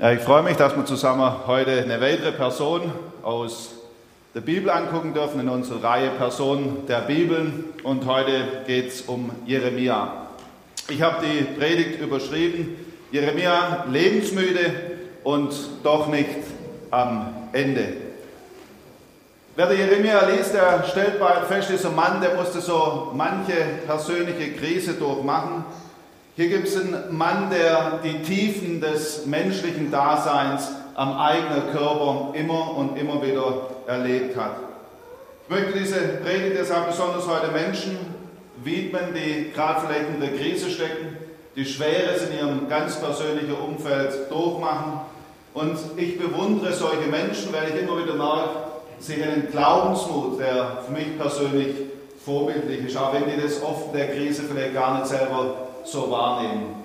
Ich freue mich, dass wir zusammen heute eine weitere Person aus der Bibel angucken dürfen in unserer Reihe Personen der Bibel. Und heute geht es um Jeremia. Ich habe die Predigt überschrieben, Jeremia lebensmüde und doch nicht am Ende. Wer der Jeremia liest, der stellt bald fest, dieser Mann, der musste so manche persönliche Krise durchmachen. Hier gibt es einen Mann, der die Tiefen des menschlichen Daseins am eigenen Körper immer und immer wieder erlebt hat. Ich möchte diese Predigt deshalb besonders heute Menschen widmen, die gerade vielleicht in der Krise stecken, die Schweres in ihrem ganz persönlichen Umfeld durchmachen. Und ich bewundere solche Menschen, weil ich immer wieder merke, sie haben einen Glaubensmut, der für mich persönlich vorbildlich ist, auch wenn die das oft in der Krise vielleicht gar nicht selber so wahrnehmen.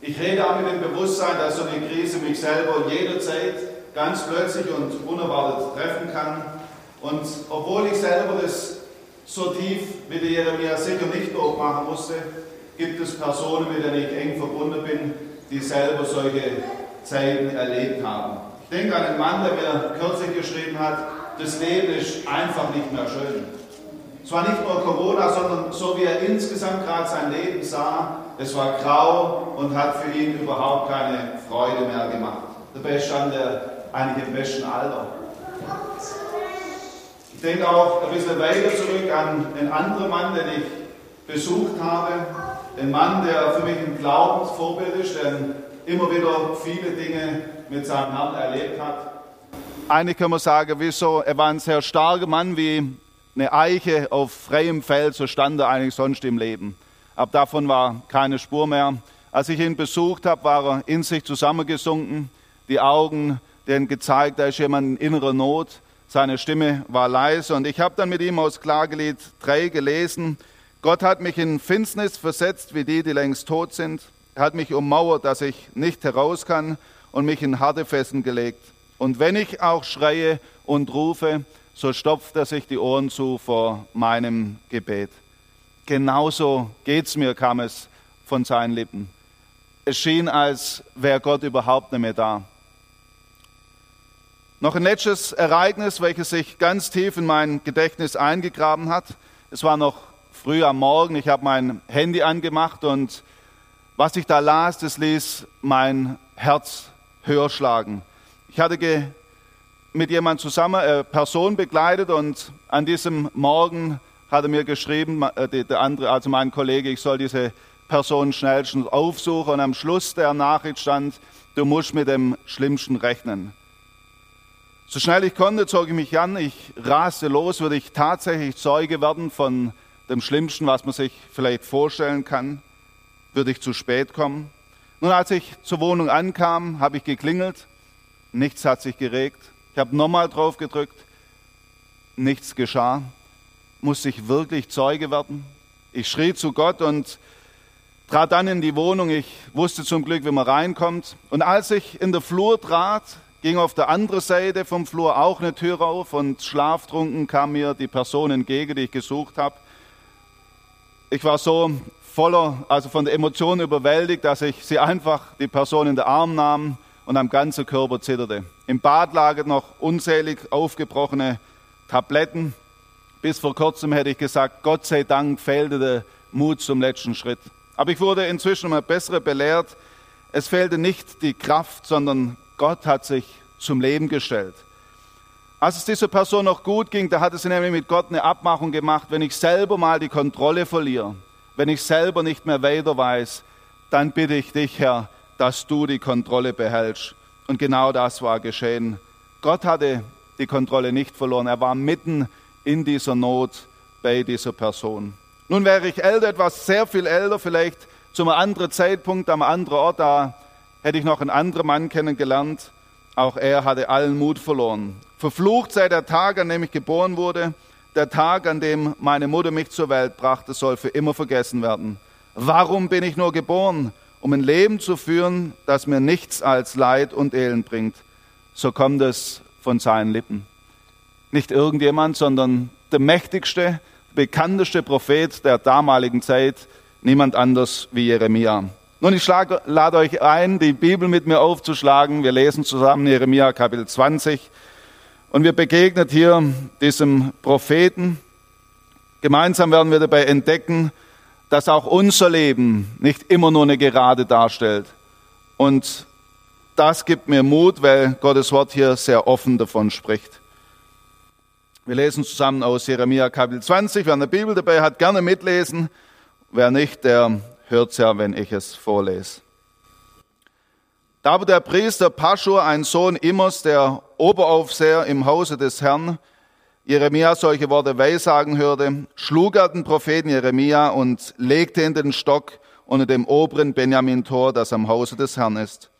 Ich rede auch mit dem Bewusstsein, dass so eine Krise mich selber jederzeit ganz plötzlich und unerwartet treffen kann. Und obwohl ich selber das so tief wie der Jeremia sicher nicht durchmachen musste, gibt es Personen, mit denen ich eng verbunden bin, die selber solche Zeiten erlebt haben. Ich denke an einen Mann, der mir kürzlich geschrieben hat, das Leben ist einfach nicht mehr schön. Es war nicht nur Corona, sondern so wie er insgesamt gerade sein Leben sah, es war grau und hat für ihn überhaupt keine Freude mehr gemacht. Dabei stand er eigentlich im besten Alter. Ich denke auch ein bisschen weiter zurück an einen anderen Mann, den ich besucht habe. Ein Mann, der für mich ein Glaubensvorbild ist, der immer wieder viele Dinge mit seinem Herrn erlebt hat. Eigentlich kann man sagen, wieso, er war ein sehr starker Mann, wie eine Eiche auf freiem Feld, so stand er eigentlich sonst im Leben. Ab davon war keine Spur mehr. Als ich ihn besucht habe, war er in sich zusammengesunken, die Augen, denen gezeigt, da ist jemand in innerer Not. Seine Stimme war leise und ich habe dann mit ihm aus Klagelied 3 gelesen, Gott hat mich in Finsternis versetzt, wie die, die längst tot sind. Er hat mich ummauert, dass ich nicht heraus kann und mich in harte Fesseln gelegt. Und wenn ich auch schreie und rufe, so stopft er sich die Ohren zu vor meinem Gebet. Genauso geht's mir, kam es von seinen Lippen. Es schien, als wäre Gott überhaupt nicht mehr da. Noch ein letztes Ereignis, welches sich ganz tief in mein Gedächtnis eingegraben hat. Es war noch früh am Morgen, ich habe mein Handy angemacht und was ich da las, das ließ mein Herz höher schlagen. Ich hatte mit jemand zusammen, äh, Person begleitet und an diesem Morgen hat er mir geschrieben, äh, der andere, also mein Kollege, ich soll diese Person schnellstens aufsuchen und am Schluss der Nachricht stand, du musst mit dem Schlimmsten rechnen. So schnell ich konnte, zog ich mich an, ich raste los, würde ich tatsächlich Zeuge werden von dem Schlimmsten, was man sich vielleicht vorstellen kann, würde ich zu spät kommen. Nun, als ich zur Wohnung ankam, habe ich geklingelt, nichts hat sich geregt. Habe nochmal drauf gedrückt, nichts geschah. Musste ich wirklich Zeuge werden? Ich schrie zu Gott und trat dann in die Wohnung. Ich wusste zum Glück, wie man reinkommt. Und als ich in der Flur trat, ging auf der anderen Seite vom Flur auch eine Tür auf und schlaftrunken kam mir die Person entgegen, die ich gesucht habe. Ich war so voller, also von der Emotion überwältigt, dass ich sie einfach die Person in den Arm nahm und am ganzen Körper zitterte. Im Bad lagen noch unzählig aufgebrochene Tabletten. Bis vor kurzem hätte ich gesagt, Gott sei Dank fehlte der Mut zum letzten Schritt. Aber ich wurde inzwischen mal bessere belehrt. Es fehlte nicht die Kraft, sondern Gott hat sich zum Leben gestellt. Als es dieser Person noch gut ging, da hatte sie nämlich mit Gott eine Abmachung gemacht, wenn ich selber mal die Kontrolle verliere, wenn ich selber nicht mehr weiter weiß, dann bitte ich dich, Herr, dass du die Kontrolle behältst. Und genau das war geschehen. Gott hatte die Kontrolle nicht verloren. Er war mitten in dieser Not bei dieser Person. Nun wäre ich älter, etwas sehr viel älter, vielleicht zu einem anderen Zeitpunkt, am anderen Ort, da hätte ich noch einen anderen Mann kennengelernt. Auch er hatte allen Mut verloren. Verflucht sei der Tag, an dem ich geboren wurde. Der Tag, an dem meine Mutter mich zur Welt brachte, soll für immer vergessen werden. Warum bin ich nur geboren? Um ein Leben zu führen, das mir nichts als Leid und Elend bringt. So kommt es von seinen Lippen. Nicht irgendjemand, sondern der mächtigste, bekannteste Prophet der damaligen Zeit, niemand anders wie Jeremia. Nun, ich schlage, lade euch ein, die Bibel mit mir aufzuschlagen. Wir lesen zusammen Jeremia Kapitel 20 und wir begegnen hier diesem Propheten. Gemeinsam werden wir dabei entdecken, dass auch unser Leben nicht immer nur eine Gerade darstellt. Und das gibt mir Mut, weil Gottes Wort hier sehr offen davon spricht. Wir lesen zusammen aus Jeremia Kapitel 20. Wer eine Bibel dabei hat, gerne mitlesen. Wer nicht, der hört ja, wenn ich es vorlese. Da aber der Priester Paschur, ein Sohn Immers, der Oberaufseher im Hause des Herrn, Jeremia solche Worte weissagen hörte, schlug er den Propheten Jeremia und legte in den Stock unter dem oberen Benjamin-Tor, das am Hause des Herrn ist.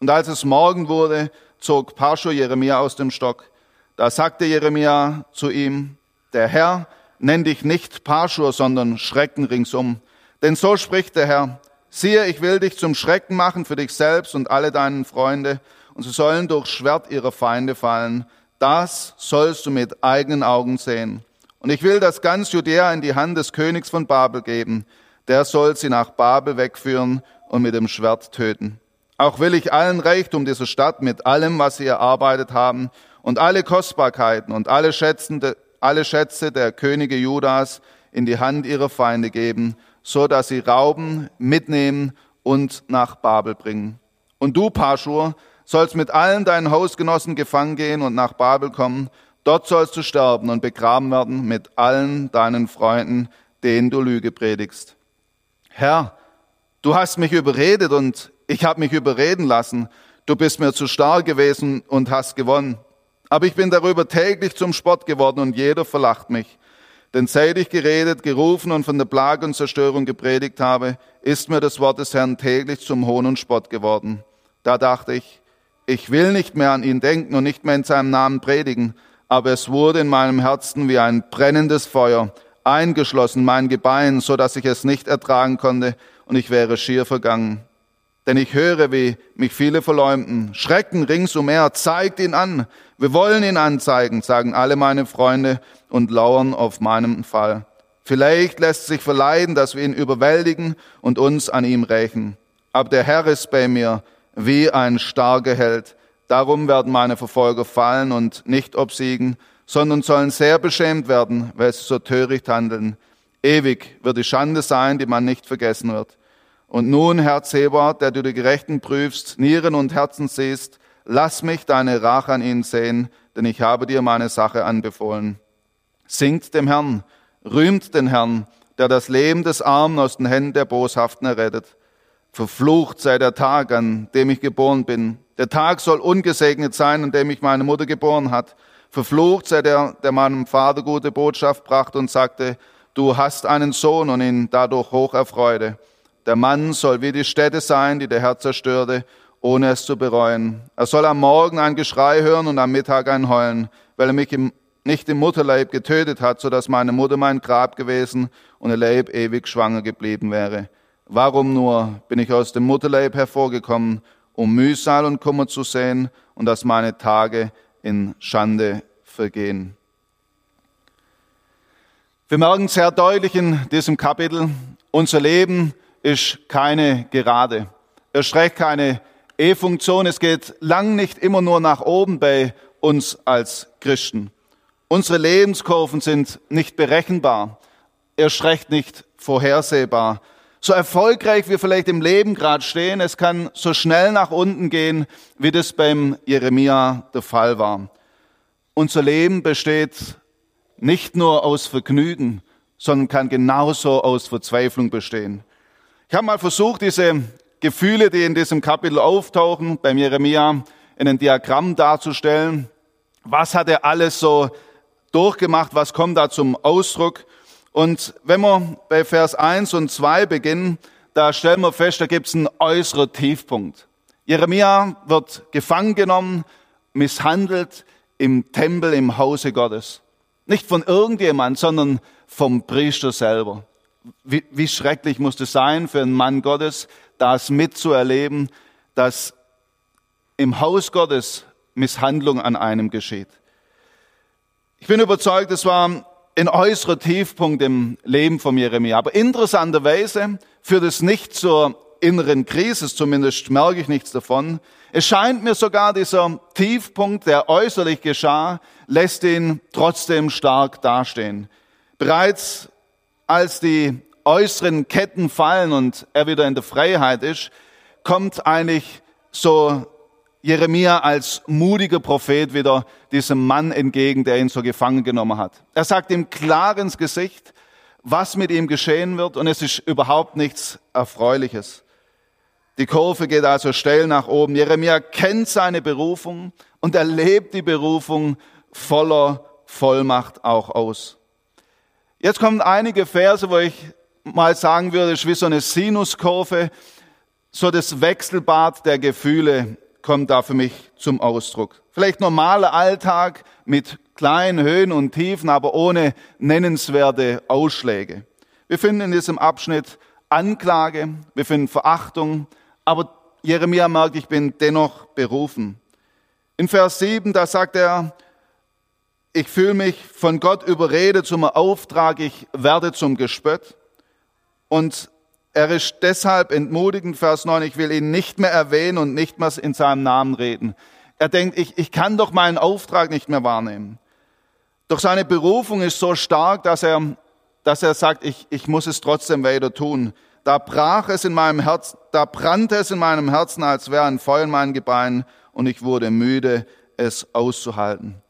Und als es Morgen wurde, zog Paschur Jeremia aus dem Stock. Da sagte Jeremia zu ihm, der Herr nennt dich nicht Paschur, sondern Schrecken ringsum. Denn so spricht der Herr, siehe, ich will dich zum Schrecken machen für dich selbst und alle deinen Freunde, und sie sollen durch Schwert ihrer Feinde fallen. Das sollst du mit eigenen Augen sehen. Und ich will das ganz Judäa in die Hand des Königs von Babel geben. Der soll sie nach Babel wegführen und mit dem Schwert töten. Auch will ich allen Reichtum dieser Stadt mit allem, was sie erarbeitet haben, und alle Kostbarkeiten und alle, Schätzende, alle Schätze der Könige Judas in die Hand ihrer Feinde geben, so dass sie rauben, mitnehmen und nach Babel bringen. Und du, Paschur, sollst mit allen deinen Hausgenossen gefangen gehen und nach Babel kommen. Dort sollst du sterben und begraben werden mit allen deinen Freunden, denen du Lüge predigst. Herr, du hast mich überredet und ich habe mich überreden lassen. Du bist mir zu stark gewesen und hast gewonnen. Aber ich bin darüber täglich zum Spott geworden und jeder verlacht mich. Denn seit ich geredet, gerufen und von der Plage und Zerstörung gepredigt habe, ist mir das Wort des Herrn täglich zum Hohn und Spott geworden. Da dachte ich, ich will nicht mehr an ihn denken und nicht mehr in seinem Namen predigen, aber es wurde in meinem Herzen wie ein brennendes Feuer, eingeschlossen mein Gebein, so dass ich es nicht ertragen konnte und ich wäre schier vergangen. Denn ich höre, wie mich viele verleumden. Schrecken ringsumher, zeigt ihn an. Wir wollen ihn anzeigen, sagen alle meine Freunde und lauern auf meinem Fall. Vielleicht lässt sich verleiden, dass wir ihn überwältigen und uns an ihm rächen. Aber der Herr ist bei mir wie ein starker Held. Darum werden meine Verfolger fallen und nicht obsiegen, sondern sollen sehr beschämt werden, weil sie so töricht handeln. Ewig wird die Schande sein, die man nicht vergessen wird. Und nun, Herr Zebot, der du die Gerechten prüfst, Nieren und Herzen siehst, lass mich deine Rache an ihnen sehen, denn ich habe dir meine Sache anbefohlen. Singt dem Herrn, rühmt den Herrn, der das Leben des Armen aus den Händen der Boshaften errettet. Verflucht sei der Tag, an dem ich geboren bin. Der Tag soll ungesegnet sein, an dem mich meine Mutter geboren hat. Verflucht sei der, der meinem Vater gute Botschaft brachte und sagte, du hast einen Sohn und ihn dadurch hoch erfreute. Der Mann soll wie die Städte sein, die der Herr zerstörte, ohne es zu bereuen. Er soll am Morgen ein Geschrei hören und am Mittag ein Heulen, weil er mich im, nicht im Mutterleib getötet hat, so dass meine Mutter mein Grab gewesen und ihr Leib ewig schwanger geblieben wäre. Warum nur bin ich aus dem Mutterleib hervorgekommen, um Mühsal und Kummer zu sehen und dass meine Tage in Schande vergehen? Wir merken sehr deutlich in diesem Kapitel, unser Leben ist keine Gerade. Er streckt keine E-Funktion. Es geht lang nicht immer nur nach oben bei uns als Christen. Unsere Lebenskurven sind nicht berechenbar. Er schreckt nicht vorhersehbar. So erfolgreich wir vielleicht im Leben gerade stehen, es kann so schnell nach unten gehen, wie das beim Jeremia der Fall war. Unser Leben besteht nicht nur aus Vergnügen, sondern kann genauso aus Verzweiflung bestehen. Ich habe mal versucht, diese Gefühle, die in diesem Kapitel auftauchen, beim Jeremia in ein Diagramm darzustellen. Was hat er alles so durchgemacht? Was kommt da zum Ausdruck? Und wenn wir bei Vers 1 und 2 beginnen, da stellen wir fest, da gibt es einen äußeren Tiefpunkt. Jeremia wird gefangen genommen, misshandelt im Tempel, im Hause Gottes. Nicht von irgendjemand, sondern vom Priester selber wie, wie schrecklich muss es sein für einen Mann Gottes, das mitzuerleben, dass im Haus Gottes Misshandlung an einem geschieht. Ich bin überzeugt, es war ein äußerer Tiefpunkt im Leben von Jeremia. Aber interessanterweise führt es nicht zur inneren Krise, zumindest merke ich nichts davon. Es scheint mir sogar, dieser Tiefpunkt, der äußerlich geschah, lässt ihn trotzdem stark dastehen. Bereits als die äußeren Ketten fallen und er wieder in der Freiheit ist, kommt eigentlich so Jeremia als mutiger Prophet wieder diesem Mann entgegen, der ihn so gefangen genommen hat. Er sagt ihm klar ins Gesicht, was mit ihm geschehen wird und es ist überhaupt nichts Erfreuliches. Die Kurve geht also steil nach oben. Jeremia kennt seine Berufung und er lebt die Berufung voller Vollmacht auch aus. Jetzt kommen einige Verse, wo ich mal sagen würde, ist wie so eine Sinuskurve, so das Wechselbad der Gefühle kommt da für mich zum Ausdruck. Vielleicht normaler Alltag mit kleinen Höhen und Tiefen, aber ohne nennenswerte Ausschläge. Wir finden in diesem Abschnitt Anklage, wir finden Verachtung, aber Jeremia merkt, ich bin dennoch berufen. In Vers 7, da sagt er, ich fühle mich von Gott überredet zum Auftrag, ich werde zum Gespött. Und er ist deshalb entmutigend, Vers 9, ich will ihn nicht mehr erwähnen und nicht mehr in seinem Namen reden. Er denkt, ich, ich kann doch meinen Auftrag nicht mehr wahrnehmen. Doch seine Berufung ist so stark, dass er, dass er sagt, ich, ich muss es trotzdem weiter tun. Da brach es in meinem Herzen, da brannte es in meinem Herzen, als wäre ein Feuer in meinen Gebeinen und ich wurde müde, es auszuhalten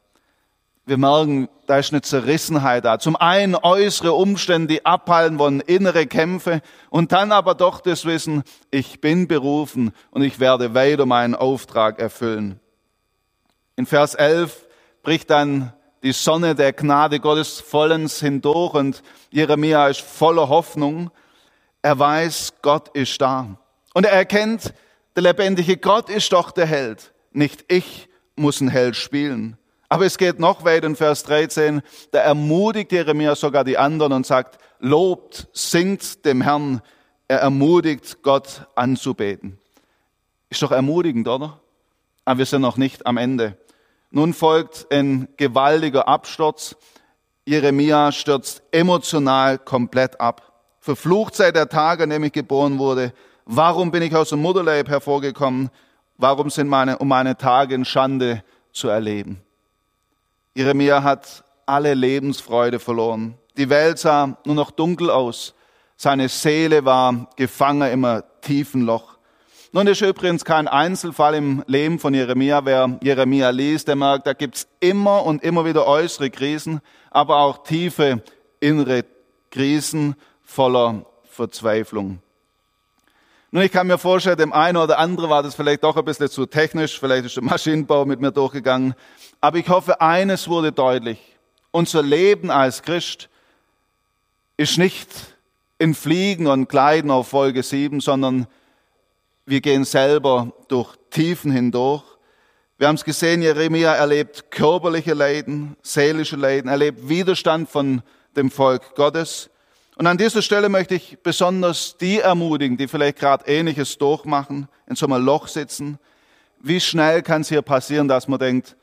wir merken, da ist eine Zerrissenheit da. Zum einen äußere Umstände, die abhalten wollen, innere Kämpfe und dann aber doch das Wissen, ich bin berufen und ich werde weiter meinen Auftrag erfüllen. In Vers 11 bricht dann die Sonne der Gnade Gottes vollends hindurch und Jeremia ist voller Hoffnung. Er weiß, Gott ist da. Und er erkennt, der lebendige Gott ist doch der Held. Nicht ich muss ein Held spielen. Aber es geht noch weiter in Vers 13. Da ermutigt Jeremia sogar die anderen und sagt, lobt, singt dem Herrn. Er ermutigt Gott anzubeten. Ist doch ermutigend, oder? Aber wir sind noch nicht am Ende. Nun folgt ein gewaltiger Absturz. Jeremia stürzt emotional komplett ab. Verflucht sei der Tag, an dem ich geboren wurde. Warum bin ich aus dem Mutterleib hervorgekommen? Warum sind meine, um meine Tage in Schande zu erleben? Jeremia hat alle Lebensfreude verloren. Die Welt sah nur noch dunkel aus. Seine Seele war gefangen im tiefen Loch. Nun ist übrigens kein Einzelfall im Leben von Jeremia. Wer Jeremia liest, der merkt, da gibt's immer und immer wieder äußere Krisen, aber auch tiefe innere Krisen voller Verzweiflung. Nun, ich kann mir vorstellen, dem einen oder anderen war das vielleicht doch ein bisschen zu technisch, vielleicht ist der Maschinenbau mit mir durchgegangen. Aber ich hoffe, eines wurde deutlich. Unser Leben als Christ ist nicht in Fliegen und Kleiden auf Folge 7, sondern wir gehen selber durch Tiefen hindurch. Wir haben es gesehen, Jeremia erlebt körperliche Leiden, seelische Leiden, erlebt Widerstand von dem Volk Gottes. Und an dieser Stelle möchte ich besonders die ermutigen, die vielleicht gerade Ähnliches durchmachen, in so einem Loch sitzen. Wie schnell kann es hier passieren, dass man denkt,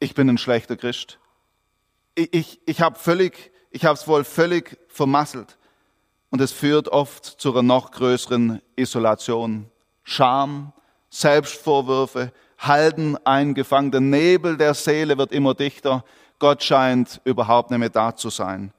ich bin ein schlechter Christ. Ich, ich, ich habe völlig, ich habe es wohl völlig vermasselt. Und es führt oft zu einer noch größeren Isolation. Scham, Selbstvorwürfe, halten eingefangen. Der Nebel der Seele wird immer dichter. Gott scheint überhaupt nicht mehr da zu sein.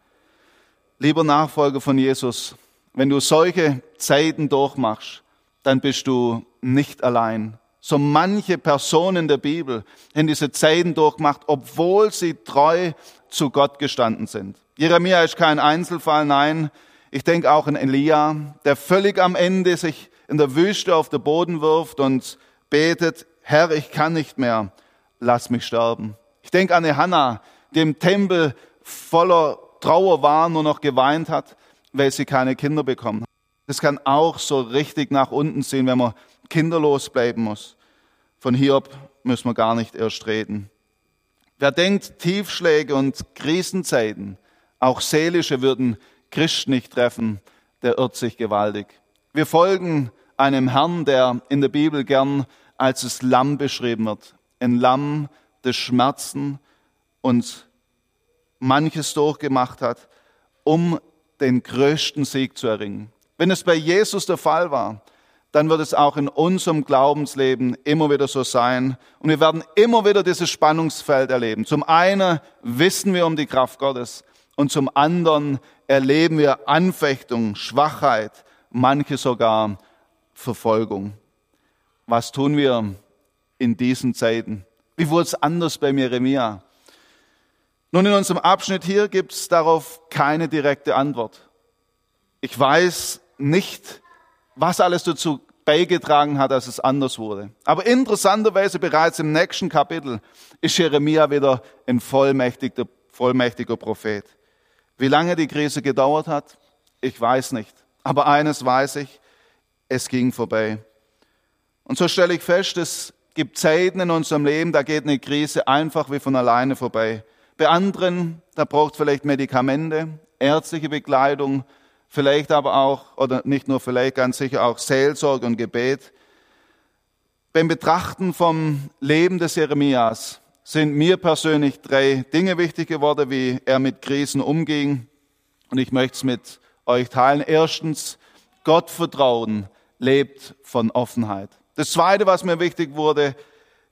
Lieber Nachfolger von Jesus, wenn du solche Zeiten durchmachst, dann bist du nicht allein. So manche Personen der Bibel haben diese Zeiten durchgemacht, obwohl sie treu zu Gott gestanden sind. Jeremia ist kein Einzelfall, nein. Ich denke auch an Elia, der völlig am Ende sich in der Wüste auf den Boden wirft und betet, Herr, ich kann nicht mehr, lass mich sterben. Ich denke an Hannah, die im Tempel voller Trauer war, nur noch geweint hat, weil sie keine Kinder bekommen hat. Das kann auch so richtig nach unten sehen, wenn man kinderlos bleiben muss. Von Hiob müssen wir gar nicht erst reden. Wer denkt, Tiefschläge und Krisenzeiten, auch seelische, würden Christ nicht treffen, der irrt sich gewaltig. Wir folgen einem Herrn, der in der Bibel gern als das Lamm beschrieben wird. Ein Lamm des Schmerzen und manches durchgemacht hat, um den größten Sieg zu erringen. Wenn es bei Jesus der Fall war, dann wird es auch in unserem Glaubensleben immer wieder so sein. Und wir werden immer wieder dieses Spannungsfeld erleben. Zum einen wissen wir um die Kraft Gottes und zum anderen erleben wir Anfechtung, Schwachheit, manche sogar Verfolgung. Was tun wir in diesen Zeiten? Wie wurde es anders bei Jeremia? Nun, in unserem Abschnitt hier gibt es darauf keine direkte Antwort. Ich weiß nicht, was alles dazu beigetragen hat, dass es anders wurde. Aber interessanterweise bereits im nächsten Kapitel ist Jeremia wieder ein vollmächtiger, vollmächtiger Prophet. Wie lange die Krise gedauert hat, ich weiß nicht. Aber eines weiß ich, es ging vorbei. Und so stelle ich fest, es gibt Zeiten in unserem Leben, da geht eine Krise einfach wie von alleine vorbei. Bei anderen, da braucht vielleicht Medikamente, ärztliche Bekleidung, vielleicht aber auch, oder nicht nur vielleicht, ganz sicher auch Seelsorge und Gebet. Beim Betrachten vom Leben des Jeremias sind mir persönlich drei Dinge wichtig geworden, wie er mit Krisen umging. Und ich möchte es mit euch teilen. Erstens, Gottvertrauen lebt von Offenheit. Das Zweite, was mir wichtig wurde,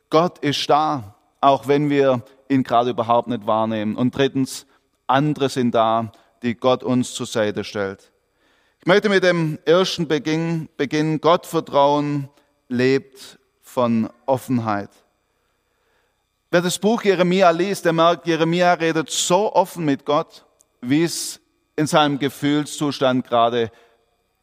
Gott ist da, auch wenn wir ihn gerade überhaupt nicht wahrnehmen. Und drittens, andere sind da, die Gott uns zur Seite stellt. Ich möchte mit dem ersten Beginn beginnen. Gottvertrauen lebt von Offenheit. Wer das Buch Jeremia liest, der merkt, Jeremia redet so offen mit Gott, wie es in seinem Gefühlszustand gerade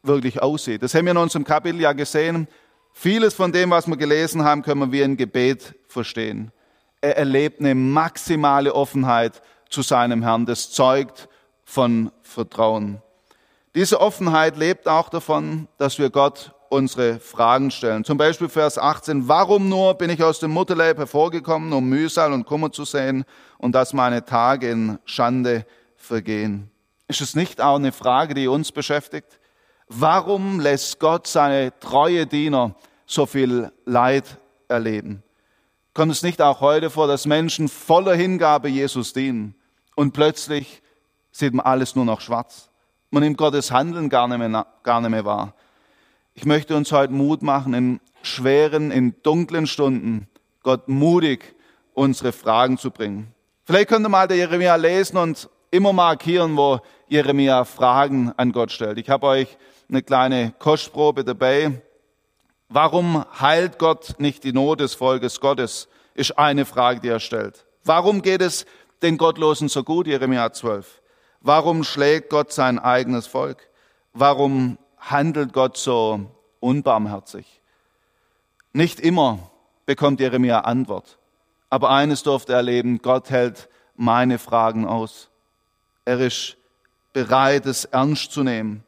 wirklich aussieht. Das haben wir in unserem Kapitel ja gesehen. Vieles von dem, was wir gelesen haben, können wir ein Gebet verstehen. Er erlebt eine maximale Offenheit zu seinem Herrn. Das zeugt von Vertrauen. Diese Offenheit lebt auch davon, dass wir Gott unsere Fragen stellen. Zum Beispiel Vers 18, warum nur bin ich aus dem Mutterleib hervorgekommen, um Mühsal und Kummer zu sehen und dass meine Tage in Schande vergehen? Ist es nicht auch eine Frage, die uns beschäftigt? Warum lässt Gott seine treue Diener so viel Leid erleben? Kommt es nicht auch heute vor, dass Menschen voller Hingabe Jesus dienen und plötzlich sieht man alles nur noch schwarz? Man nimmt Gottes Handeln gar nicht, mehr, gar nicht mehr wahr. Ich möchte uns heute Mut machen, in schweren, in dunklen Stunden Gott mutig unsere Fragen zu bringen. Vielleicht könnt ihr mal der Jeremia lesen und immer markieren, wo Jeremia Fragen an Gott stellt. Ich habe euch eine kleine Kostprobe dabei. Warum heilt Gott nicht die Not des Volkes Gottes? Ist eine Frage, die er stellt. Warum geht es den Gottlosen so gut? Jeremia 12. Warum schlägt Gott sein eigenes Volk? Warum handelt Gott so unbarmherzig? Nicht immer bekommt Jeremia Antwort. Aber eines durfte er erleben, Gott hält meine Fragen aus. Er ist bereit, es ernst zu nehmen.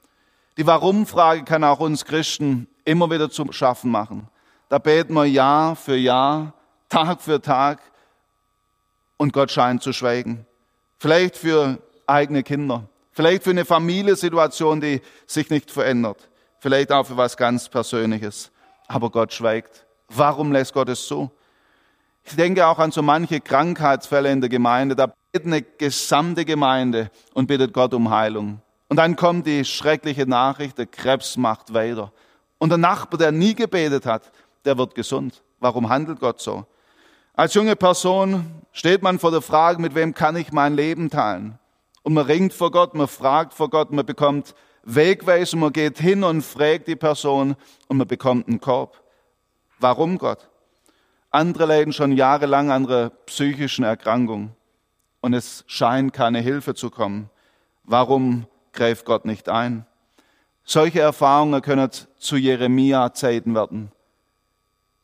Die Warum-Frage kann auch uns Christen immer wieder zu schaffen machen. Da beten wir Jahr für Jahr, Tag für Tag und Gott scheint zu schweigen. Vielleicht für eigene Kinder. Vielleicht für eine Familiensituation, die sich nicht verändert. Vielleicht auch für was ganz Persönliches. Aber Gott schweigt. Warum lässt Gott es so? Ich denke auch an so manche Krankheitsfälle in der Gemeinde. Da betet eine gesamte Gemeinde und bittet Gott um Heilung. Und dann kommt die schreckliche Nachricht, der Krebs macht weiter. Und der Nachbar, der nie gebetet hat, der wird gesund. Warum handelt Gott so? Als junge Person steht man vor der Frage, mit wem kann ich mein Leben teilen? Und man ringt vor Gott, man fragt vor Gott, man bekommt Wegweisung, man geht hin und fragt die Person und man bekommt einen Korb. Warum Gott? Andere leiden schon jahrelang an einer psychischen Erkrankung und es scheint keine Hilfe zu kommen. Warum greift Gott nicht ein? Solche Erfahrungen können zu Jeremia-Zeiten werden.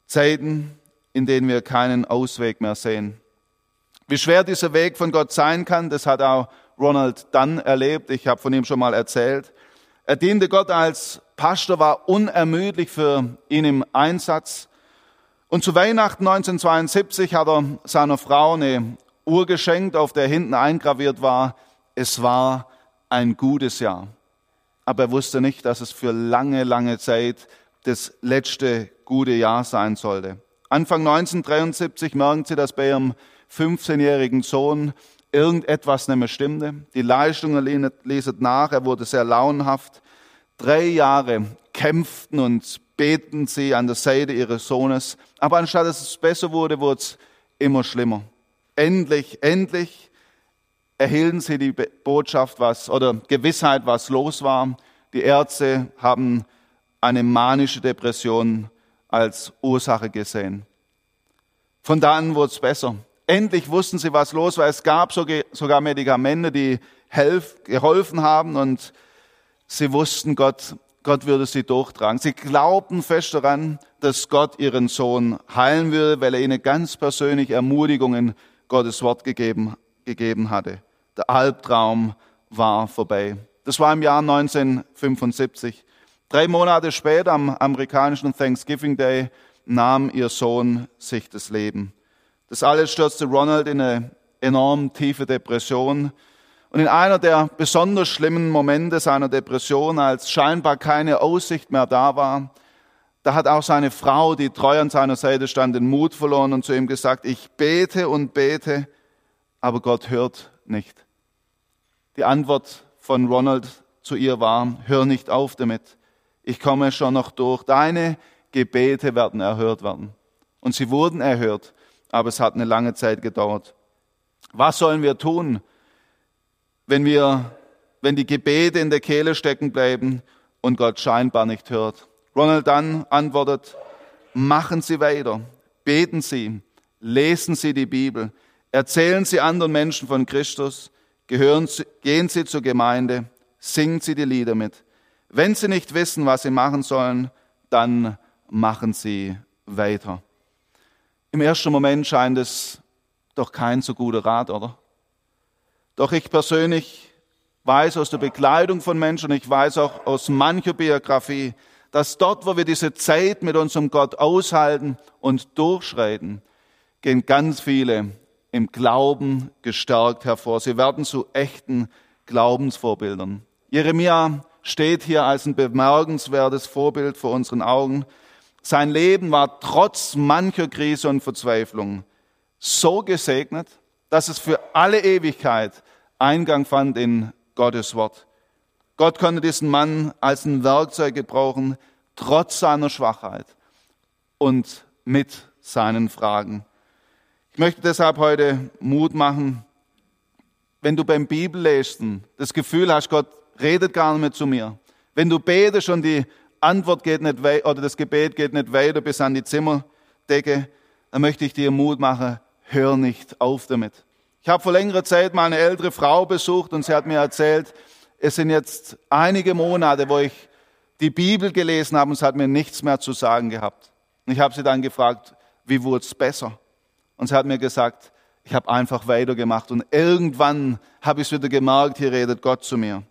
Zeiten, in denen wir keinen Ausweg mehr sehen. Wie schwer dieser Weg von Gott sein kann, das hat auch Ronald Dunn erlebt. Ich habe von ihm schon mal erzählt. Er diente Gott als Pastor, war unermüdlich für ihn im Einsatz. Und zu Weihnachten 1972 hat er seiner Frau eine Uhr geschenkt, auf der hinten eingraviert war, es war ein gutes Jahr. Aber er wusste nicht, dass es für lange, lange Zeit das letzte gute Jahr sein sollte. Anfang 1973 merken sie, dass bei ihrem 15-jährigen Sohn irgendetwas nicht mehr stimmte. Die Leistungen ließen nach, er wurde sehr launenhaft. Drei Jahre kämpften und beten sie an der Seite ihres Sohnes. Aber anstatt dass es besser wurde, wurde es immer schlimmer. Endlich, endlich erhielten sie die Botschaft, was, oder Gewissheit, was los war. Die Ärzte haben eine manische Depression als Ursache gesehen. Von da an wurde es besser. Endlich wussten sie, was los war. Es gab sogar Medikamente, die geholfen haben und sie wussten, Gott, Gott würde sie durchtragen. Sie glaubten fest daran, dass Gott ihren Sohn heilen würde, weil er ihnen ganz persönlich Ermutigungen Gottes Wort gegeben, gegeben hatte. Der Albtraum war vorbei. Das war im Jahr 1975. Drei Monate später, am amerikanischen Thanksgiving Day, nahm ihr Sohn sich das Leben. Das alles stürzte Ronald in eine enorm tiefe Depression. Und in einer der besonders schlimmen Momente seiner Depression, als scheinbar keine Aussicht mehr da war, da hat auch seine Frau, die treu an seiner Seite stand, den Mut verloren und zu ihm gesagt, ich bete und bete, aber Gott hört nicht. Die Antwort von Ronald zu ihr war, hör nicht auf damit. Ich komme schon noch durch. Deine Gebete werden erhört werden. Und sie wurden erhört aber es hat eine lange Zeit gedauert. Was sollen wir tun, wenn wir, wenn die Gebete in der Kehle stecken bleiben und Gott scheinbar nicht hört? Ronald Dunn antwortet, machen Sie weiter, beten Sie, lesen Sie die Bibel, erzählen Sie anderen Menschen von Christus, gehören, gehen Sie zur Gemeinde, singen Sie die Lieder mit. Wenn Sie nicht wissen, was Sie machen sollen, dann machen Sie weiter. Im ersten Moment scheint es doch kein so guter Rat, oder? Doch ich persönlich weiß aus der Bekleidung von Menschen, ich weiß auch aus mancher Biografie, dass dort, wo wir diese Zeit mit unserem Gott aushalten und durchschreiten, gehen ganz viele im Glauben gestärkt hervor. Sie werden zu echten Glaubensvorbildern. Jeremia steht hier als ein bemerkenswertes Vorbild vor unseren Augen. Sein Leben war trotz mancher Krise und Verzweiflung so gesegnet, dass es für alle Ewigkeit Eingang fand in Gottes Wort. Gott konnte diesen Mann als ein Werkzeug gebrauchen, trotz seiner Schwachheit und mit seinen Fragen. Ich möchte deshalb heute Mut machen, wenn du beim Bibellesen das Gefühl hast, Gott redet gar nicht mehr zu mir, wenn du betest und die Antwort geht nicht weiter, oder das Gebet geht nicht weiter bis an die Zimmerdecke, dann möchte ich dir Mut machen, hör nicht auf damit. Ich habe vor längerer Zeit mal eine ältere Frau besucht und sie hat mir erzählt, es sind jetzt einige Monate, wo ich die Bibel gelesen habe und es hat mir nichts mehr zu sagen gehabt. Und ich habe sie dann gefragt, wie wurde es besser? Und sie hat mir gesagt, ich habe einfach weitergemacht und irgendwann habe ich es wieder gemerkt, hier redet Gott zu mir.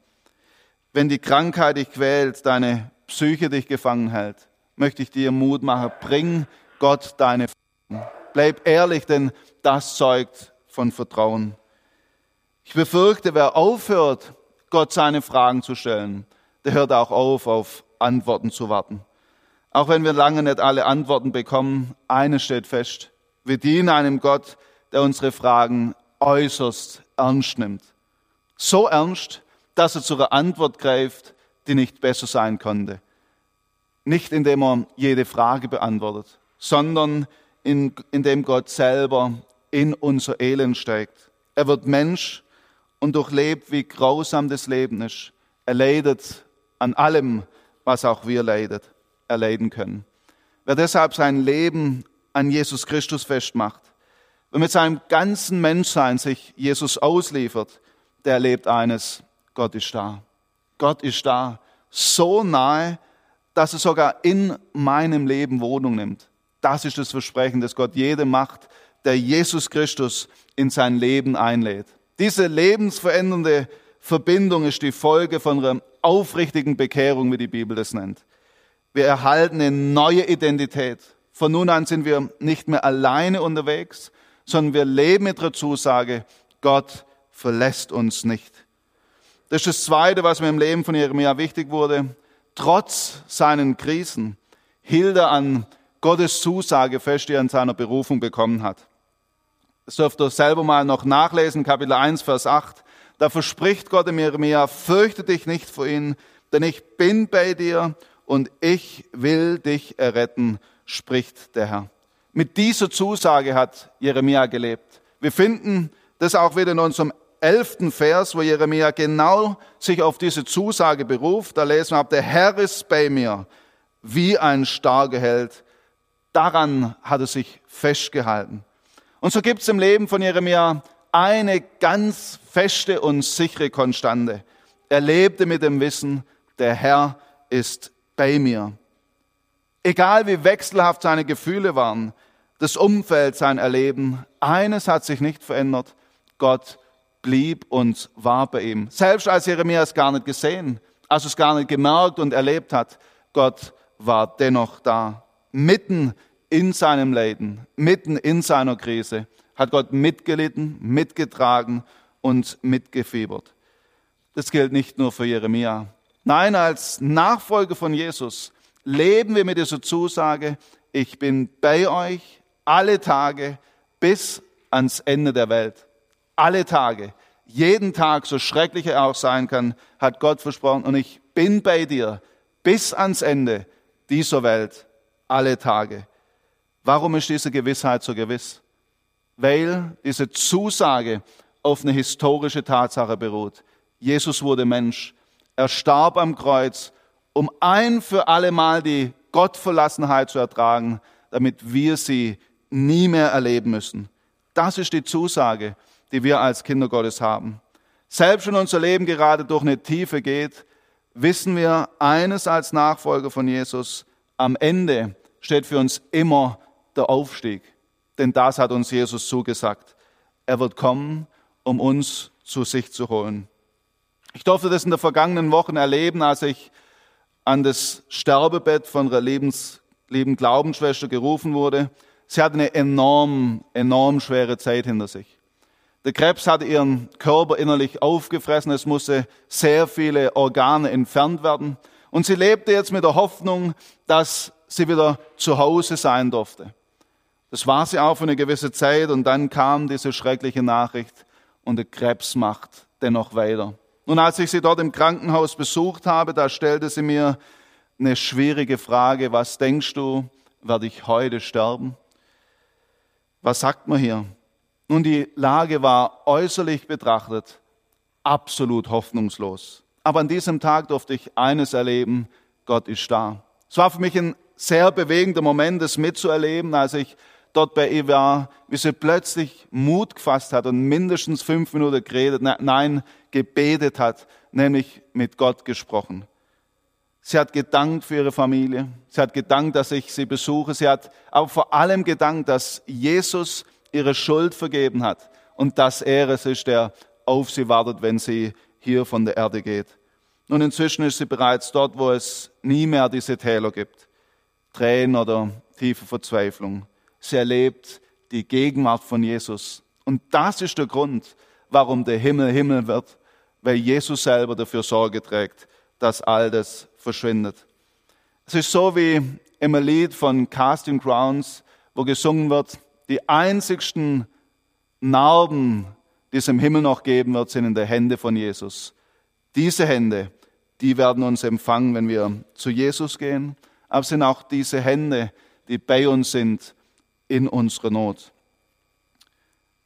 Wenn die Krankheit dich quält, deine Psyche dich gefangen hält, möchte ich dir Mut machen. Bring Gott deine Fragen. Bleib ehrlich, denn das zeugt von Vertrauen. Ich befürchte, wer aufhört, Gott seine Fragen zu stellen, der hört auch auf, auf Antworten zu warten. Auch wenn wir lange nicht alle Antworten bekommen, eines steht fest. Wir dienen einem Gott, der unsere Fragen äußerst ernst nimmt. So ernst, dass er zur Antwort greift, die nicht besser sein konnte. Nicht indem er jede Frage beantwortet, sondern in, indem Gott selber in unser Elend steigt. Er wird Mensch und durchlebt, wie grausam das Leben ist. Er leidet an allem, was auch wir leidet, erleiden können. Wer deshalb sein Leben an Jesus Christus festmacht, wer mit seinem ganzen Menschsein sich Jesus ausliefert, der erlebt eines, Gott ist da. Gott ist da, so nahe, dass es sogar in meinem Leben Wohnung nimmt. Das ist das Versprechen, das Gott jedem macht, der Jesus Christus in sein Leben einlädt. Diese lebensverändernde Verbindung ist die Folge von einer aufrichtigen Bekehrung, wie die Bibel das nennt. Wir erhalten eine neue Identität. Von nun an sind wir nicht mehr alleine unterwegs, sondern wir leben mit der Zusage, Gott verlässt uns nicht. Das ist das Zweite, was mir im Leben von Jeremia wichtig wurde. Trotz seinen Krisen hielt er an Gottes Zusage fest, die er in seiner Berufung bekommen hat. Das dürft ihr selber mal noch nachlesen, Kapitel 1, Vers 8. Da verspricht Gott im Jeremia, fürchte dich nicht vor ihnen, denn ich bin bei dir und ich will dich erretten, spricht der Herr. Mit dieser Zusage hat Jeremia gelebt. Wir finden das auch wieder in unserem elften Vers, wo Jeremia genau sich auf diese Zusage beruft. Da lesen wir ab, der Herr ist bei mir, wie ein starker Held. Daran hat er sich festgehalten. Und so gibt es im Leben von Jeremia eine ganz feste und sichere Konstante. Er lebte mit dem Wissen, der Herr ist bei mir. Egal wie wechselhaft seine Gefühle waren, das Umfeld, sein Erleben, eines hat sich nicht verändert. Gott blieb und war bei ihm. Selbst als Jeremia es gar nicht gesehen, als es gar nicht gemerkt und erlebt hat, Gott war dennoch da. Mitten in seinem Leiden, mitten in seiner Krise, hat Gott mitgelitten, mitgetragen und mitgefiebert. Das gilt nicht nur für Jeremia. Nein, als Nachfolger von Jesus leben wir mit dieser Zusage, ich bin bei euch alle Tage bis ans Ende der Welt. Alle Tage. Jeden Tag, so schrecklich er auch sein kann, hat Gott versprochen. Und ich bin bei dir bis ans Ende dieser Welt. Alle Tage. Warum ist diese Gewissheit so gewiss? Weil diese Zusage auf eine historische Tatsache beruht. Jesus wurde Mensch. Er starb am Kreuz, um ein für alle Mal die Gottverlassenheit zu ertragen, damit wir sie nie mehr erleben müssen. Das ist die Zusage, die wir als Kinder Gottes haben. Selbst wenn unser Leben gerade durch eine Tiefe geht, wissen wir eines als Nachfolger von Jesus, am Ende steht für uns immer der Aufstieg. Denn das hat uns Jesus zugesagt. Er wird kommen, um uns zu sich zu holen. Ich durfte das in der vergangenen Wochen erleben, als ich an das Sterbebett von einer lebens, lieben Glaubensschwester gerufen wurde. Sie hatte eine enorm, enorm schwere Zeit hinter sich. Der Krebs hatte ihren Körper innerlich aufgefressen. Es musste sehr viele Organe entfernt werden. Und sie lebte jetzt mit der Hoffnung, dass sie wieder zu Hause sein durfte. Das war sie auch für eine gewisse Zeit und dann kam diese schreckliche Nachricht und der Krebs macht dennoch weiter. Nun, als ich sie dort im Krankenhaus besucht habe, da stellte sie mir eine schwierige Frage. Was denkst du, werde ich heute sterben? Was sagt man hier? Nun, die Lage war äußerlich betrachtet absolut hoffnungslos. Aber an diesem Tag durfte ich eines erleben, Gott ist da. Es war für mich ein sehr bewegender Moment, das mitzuerleben, als ich dort bei ihr war, wie sie plötzlich Mut gefasst hat und mindestens fünf Minuten geredet, ne, nein, gebetet hat, nämlich mit Gott gesprochen. Sie hat gedankt für ihre Familie. Sie hat gedankt, dass ich sie besuche. Sie hat aber vor allem gedankt, dass Jesus ihre Schuld vergeben hat und dass er es ist, der auf sie wartet, wenn sie hier von der Erde geht. Nun, inzwischen ist sie bereits dort, wo es nie mehr diese Täler gibt. Tränen oder tiefe Verzweiflung. Sie erlebt die Gegenwart von Jesus. Und das ist der Grund, warum der Himmel Himmel wird, weil Jesus selber dafür Sorge trägt, dass all das verschwindet. Es ist so wie im Lied von Casting Crowns, wo gesungen wird, die einzigsten Narben, die es im Himmel noch geben wird, sind in der Hände von Jesus. Diese Hände, die werden uns empfangen, wenn wir zu Jesus gehen, aber es sind auch diese Hände, die bei uns sind in unserer Not.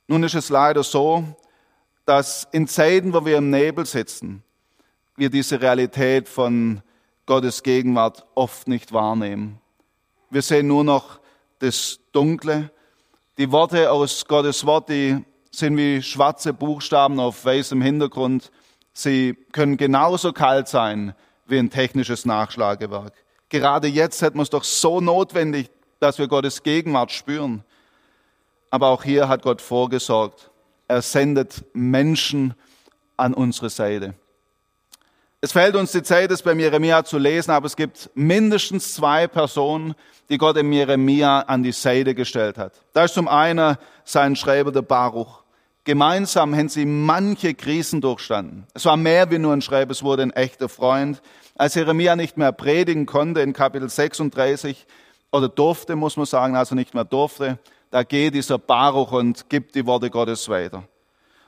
Nun ist es leider so, dass in Zeiten, wo wir im Nebel sitzen, wir diese Realität von Gottes Gegenwart oft nicht wahrnehmen. Wir sehen nur noch das Dunkle. Die Worte aus Gottes Wort, die sind wie schwarze Buchstaben auf weißem Hintergrund. Sie können genauso kalt sein wie ein technisches Nachschlagewerk. Gerade jetzt hätten wir es doch so notwendig, dass wir Gottes Gegenwart spüren. Aber auch hier hat Gott vorgesorgt. Er sendet Menschen an unsere Seite. Es fällt uns die Zeit, es beim Jeremia zu lesen, aber es gibt mindestens zwei Personen, die Gott im Jeremia an die Seite gestellt hat. Da ist zum einen sein Schreiber, der Baruch. Gemeinsam haben sie manche Krisen durchstanden. Es war mehr wie nur ein Schreiber, es wurde ein echter Freund. Als Jeremia nicht mehr predigen konnte in Kapitel 36, oder durfte, muss man sagen, also nicht mehr durfte, da geht dieser Baruch und gibt die Worte Gottes weiter.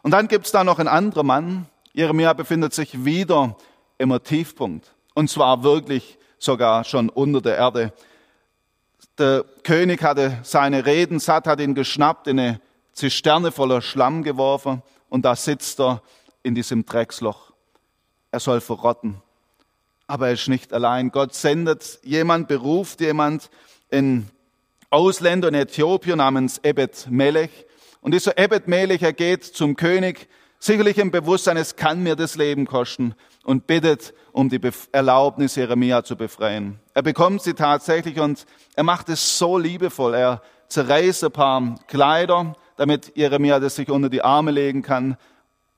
Und dann gibt es da noch einen anderen Mann. Jeremia befindet sich wieder im Tiefpunkt. Und zwar wirklich sogar schon unter der Erde. Der König hatte seine Reden satt, hat ihn geschnappt, in eine Zisterne voller Schlamm geworfen und da sitzt er in diesem Drecksloch. Er soll verrotten. Aber er ist nicht allein. Gott sendet jemand, beruft jemand, in Ausländer in Äthiopien namens Ebed Melech. Und dieser Ebed Melech, er geht zum König, sicherlich im Bewusstsein, es kann mir das Leben kosten und bittet um die Erlaubnis, Jeremia zu befreien. Er bekommt sie tatsächlich und er macht es so liebevoll. Er zerreißt ein paar Kleider, damit Jeremia das sich unter die Arme legen kann,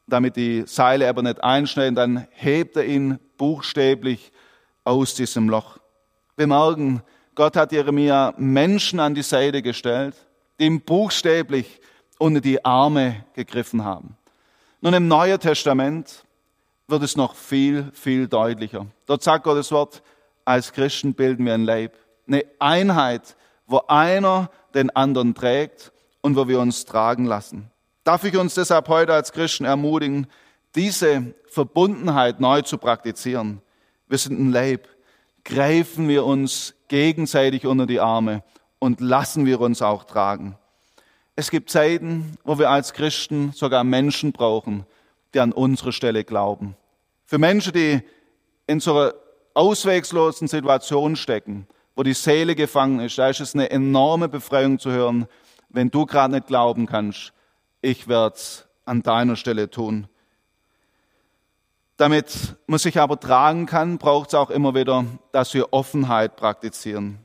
damit die Seile aber nicht einschneiden. Dann hebt er ihn buchstäblich aus diesem Loch. Wir merken, Gott hat Jeremia Menschen an die Seite gestellt, die ihm buchstäblich unter die Arme gegriffen haben. Nun im Neuen Testament wird es noch viel, viel deutlicher. Dort sagt Gottes Wort, als Christen bilden wir ein Leib. Eine Einheit, wo einer den anderen trägt und wo wir uns tragen lassen. Darf ich uns deshalb heute als Christen ermutigen, diese Verbundenheit neu zu praktizieren? Wir sind ein Leib. Greifen wir uns gegenseitig unter die Arme und lassen wir uns auch tragen. Es gibt Zeiten, wo wir als Christen sogar Menschen brauchen, die an unsere Stelle glauben. Für Menschen, die in so einer auswegslosen Situation stecken, wo die Seele gefangen ist, da ist es eine enorme Befreiung zu hören, wenn du gerade nicht glauben kannst, ich werde es an deiner Stelle tun. Damit man sich aber tragen kann, braucht es auch immer wieder, dass wir Offenheit praktizieren.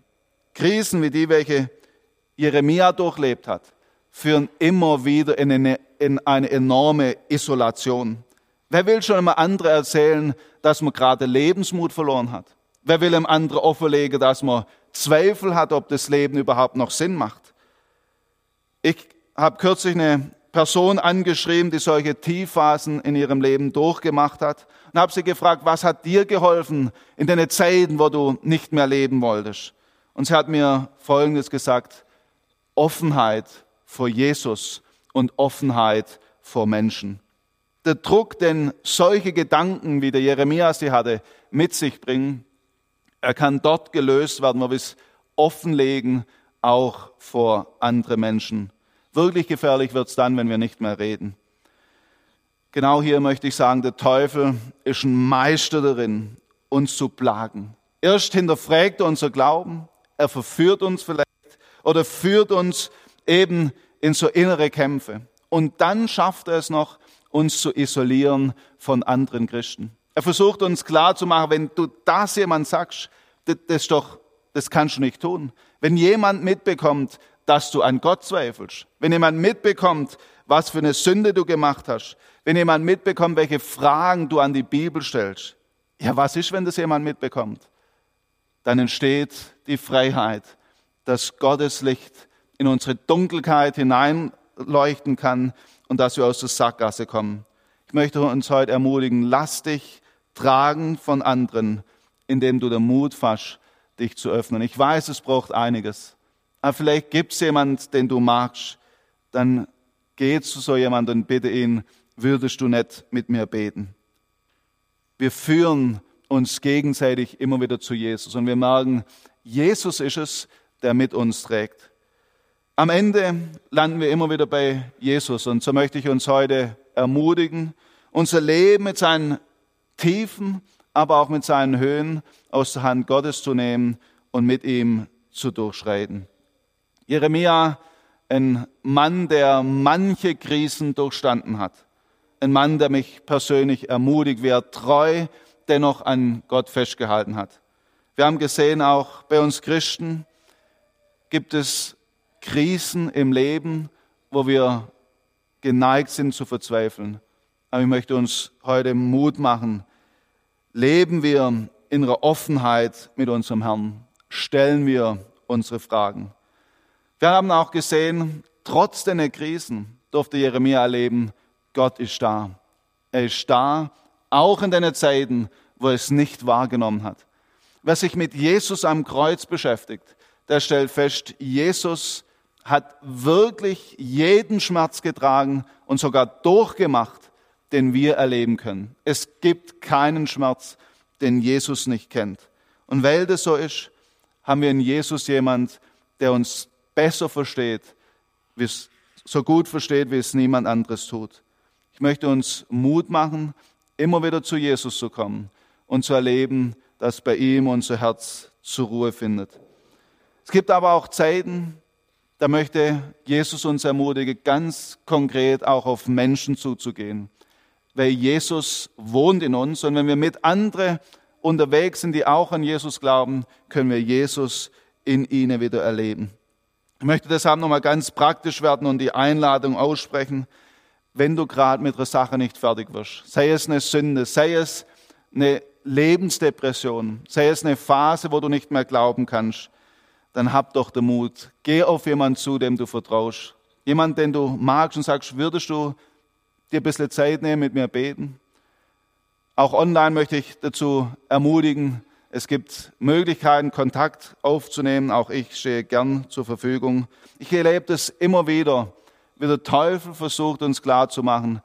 Krisen wie die, welche Jeremia durchlebt hat, führen immer wieder in eine, in eine enorme Isolation. Wer will schon einem anderen erzählen, dass man gerade Lebensmut verloren hat? Wer will einem anderen offenlegen, dass man Zweifel hat, ob das Leben überhaupt noch Sinn macht? Ich habe kürzlich eine Person angeschrieben, die solche Tiefphasen in ihrem Leben durchgemacht hat und habe sie gefragt, was hat dir geholfen in den Zeiten, wo du nicht mehr leben wolltest? Und sie hat mir Folgendes gesagt, Offenheit vor Jesus und Offenheit vor Menschen. Der Druck, den solche Gedanken, wie der Jeremia sie hatte, mit sich bringen, er kann dort gelöst werden, wo wir es offenlegen, auch vor andere Menschen. Wirklich gefährlich wird es dann, wenn wir nicht mehr reden. Genau hier möchte ich sagen, der Teufel ist ein Meister darin, uns zu plagen. Erst hinterfragt er unser Glauben, er verführt uns vielleicht oder führt uns eben in so innere Kämpfe. Und dann schafft er es noch, uns zu isolieren von anderen Christen. Er versucht uns klarzumachen, wenn du das jemand sagst, das, das, doch, das kannst du nicht tun. Wenn jemand mitbekommt, dass du an Gott zweifelst, wenn jemand mitbekommt, was für eine Sünde du gemacht hast, wenn jemand mitbekommt, welche Fragen du an die Bibel stellst, ja, was ist, wenn das jemand mitbekommt? Dann entsteht die Freiheit, dass Gottes Licht in unsere Dunkelheit hineinleuchten kann und dass wir aus der Sackgasse kommen. Ich möchte uns heute ermutigen, lass dich tragen von anderen, indem du den Mut fasst, dich zu öffnen. Ich weiß, es braucht einiges. Aber vielleicht gibt es jemand, den du magst, dann geh zu so jemandem und bitte ihn, würdest du nicht mit mir beten? Wir führen uns gegenseitig immer wieder zu Jesus und wir merken, Jesus ist es, der mit uns trägt. Am Ende landen wir immer wieder bei Jesus und so möchte ich uns heute ermutigen, unser Leben mit seinen Tiefen, aber auch mit seinen Höhen aus der Hand Gottes zu nehmen und mit ihm zu durchschreiten. Jeremia, ein Mann, der manche Krisen durchstanden hat. Ein Mann, der mich persönlich ermutigt, wer treu dennoch an Gott festgehalten hat. Wir haben gesehen, auch bei uns Christen gibt es Krisen im Leben, wo wir geneigt sind zu verzweifeln. Aber ich möchte uns heute Mut machen. Leben wir in einer Offenheit mit unserem Herrn. Stellen wir unsere Fragen. Wir haben auch gesehen, trotz der Krisen durfte Jeremia erleben, Gott ist da. Er ist da, auch in den Zeiten, wo er es nicht wahrgenommen hat. Wer sich mit Jesus am Kreuz beschäftigt, der stellt fest, Jesus hat wirklich jeden Schmerz getragen und sogar durchgemacht, den wir erleben können. Es gibt keinen Schmerz, den Jesus nicht kennt. Und weil das so ist, haben wir in Jesus jemand, der uns besser versteht, so gut versteht, wie es niemand anderes tut. Ich möchte uns Mut machen, immer wieder zu Jesus zu kommen und zu erleben, dass bei ihm unser Herz zur Ruhe findet. Es gibt aber auch Zeiten, da möchte Jesus uns ermutigen, ganz konkret auch auf Menschen zuzugehen. Weil Jesus wohnt in uns und wenn wir mit anderen unterwegs sind, die auch an Jesus glauben, können wir Jesus in ihnen wieder erleben. Ich möchte deshalb nochmal ganz praktisch werden und die Einladung aussprechen, wenn du gerade mit einer Sache nicht fertig wirst. Sei es eine Sünde, sei es eine Lebensdepression, sei es eine Phase, wo du nicht mehr glauben kannst, dann hab doch den Mut. Geh auf jemanden zu, dem du vertraust. Jemand, den du magst und sagst, würdest du dir ein bisschen Zeit nehmen, mit mir beten? Auch online möchte ich dazu ermutigen, es gibt Möglichkeiten, Kontakt aufzunehmen. Auch ich stehe gern zur Verfügung. Ich erlebe das immer wieder, wie der Teufel versucht, uns klarzumachen,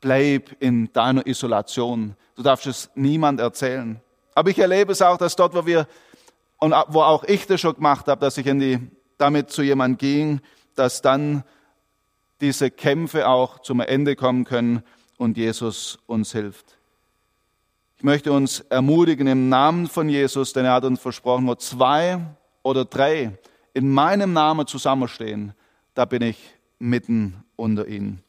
bleib in deiner Isolation. Du darfst es niemand erzählen. Aber ich erlebe es auch, dass dort, wo wir, und wo auch ich das schon gemacht habe, dass ich in die, damit zu jemand ging, dass dann diese Kämpfe auch zum Ende kommen können und Jesus uns hilft. Ich möchte uns ermutigen im Namen von Jesus, denn er hat uns versprochen, wo zwei oder drei in meinem Namen zusammenstehen, da bin ich mitten unter ihnen.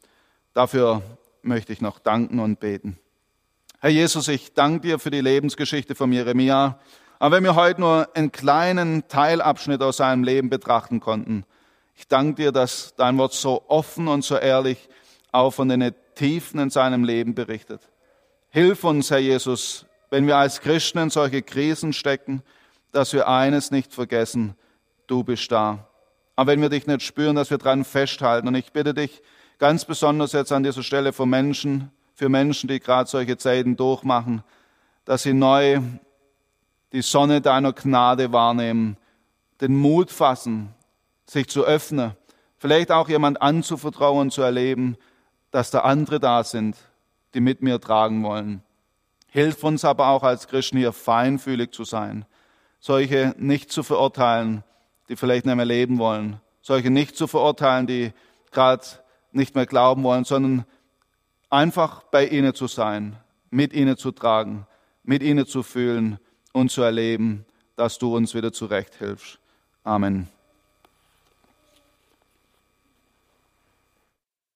Dafür möchte ich noch danken und beten. Herr Jesus, ich danke dir für die Lebensgeschichte von Jeremia. Aber wenn wir heute nur einen kleinen Teilabschnitt aus seinem Leben betrachten konnten, ich danke dir, dass dein Wort so offen und so ehrlich auch von den Tiefen in seinem Leben berichtet. Hilf uns, Herr Jesus, wenn wir als Christen in solche Krisen stecken, dass wir eines nicht vergessen, du bist da. Aber wenn wir dich nicht spüren, dass wir dran festhalten. Und ich bitte dich ganz besonders jetzt an dieser Stelle für Menschen, für Menschen, die gerade solche Zeiten durchmachen, dass sie neu die Sonne deiner Gnade wahrnehmen, den Mut fassen, sich zu öffnen, vielleicht auch jemand anzuvertrauen, zu erleben, dass da andere da sind, die mit mir tragen wollen. Hilf uns aber auch als Christen hier feinfühlig zu sein, solche nicht zu verurteilen, die vielleicht nicht mehr leben wollen, solche nicht zu verurteilen, die gerade nicht mehr glauben wollen, sondern einfach bei ihnen zu sein, mit ihnen zu tragen, mit ihnen zu fühlen und zu erleben, dass du uns wieder zurecht hilfst. Amen.